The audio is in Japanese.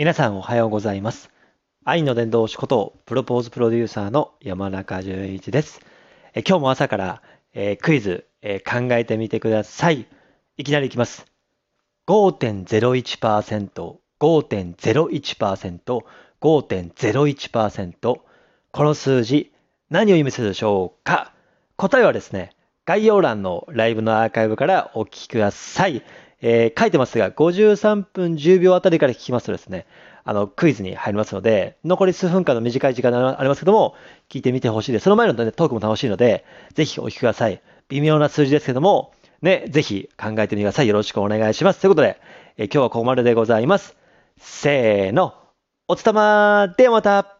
皆さんおはようございます。愛の伝道師ことプロポーズプロデューサーの山中淳一です。え今日も朝から、えークイズ、えー考えてみてください。いきなりいきます。5.01%、5.01%、5.01%。この数字、何を意味するでしょうか？答えはですね、概要欄のライブのアーカイブからお聞きください。えー書いてますが、53分10秒あたりから聞きますとですね、あの、クイズに入りますので、残り数分間の短い時間がありますけども、聞いてみてほしいです。その前の、ね、トークも楽しいので、ぜひお聞きください。微妙な数字ですけども、ね、ぜひ考えてみてください。よろしくお願いします。ということで、えー今日はここまででございます。せーの、おつたまではまた